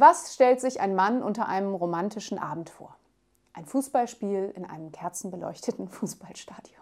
Was stellt sich ein Mann unter einem romantischen Abend vor? Ein Fußballspiel in einem kerzenbeleuchteten Fußballstadion.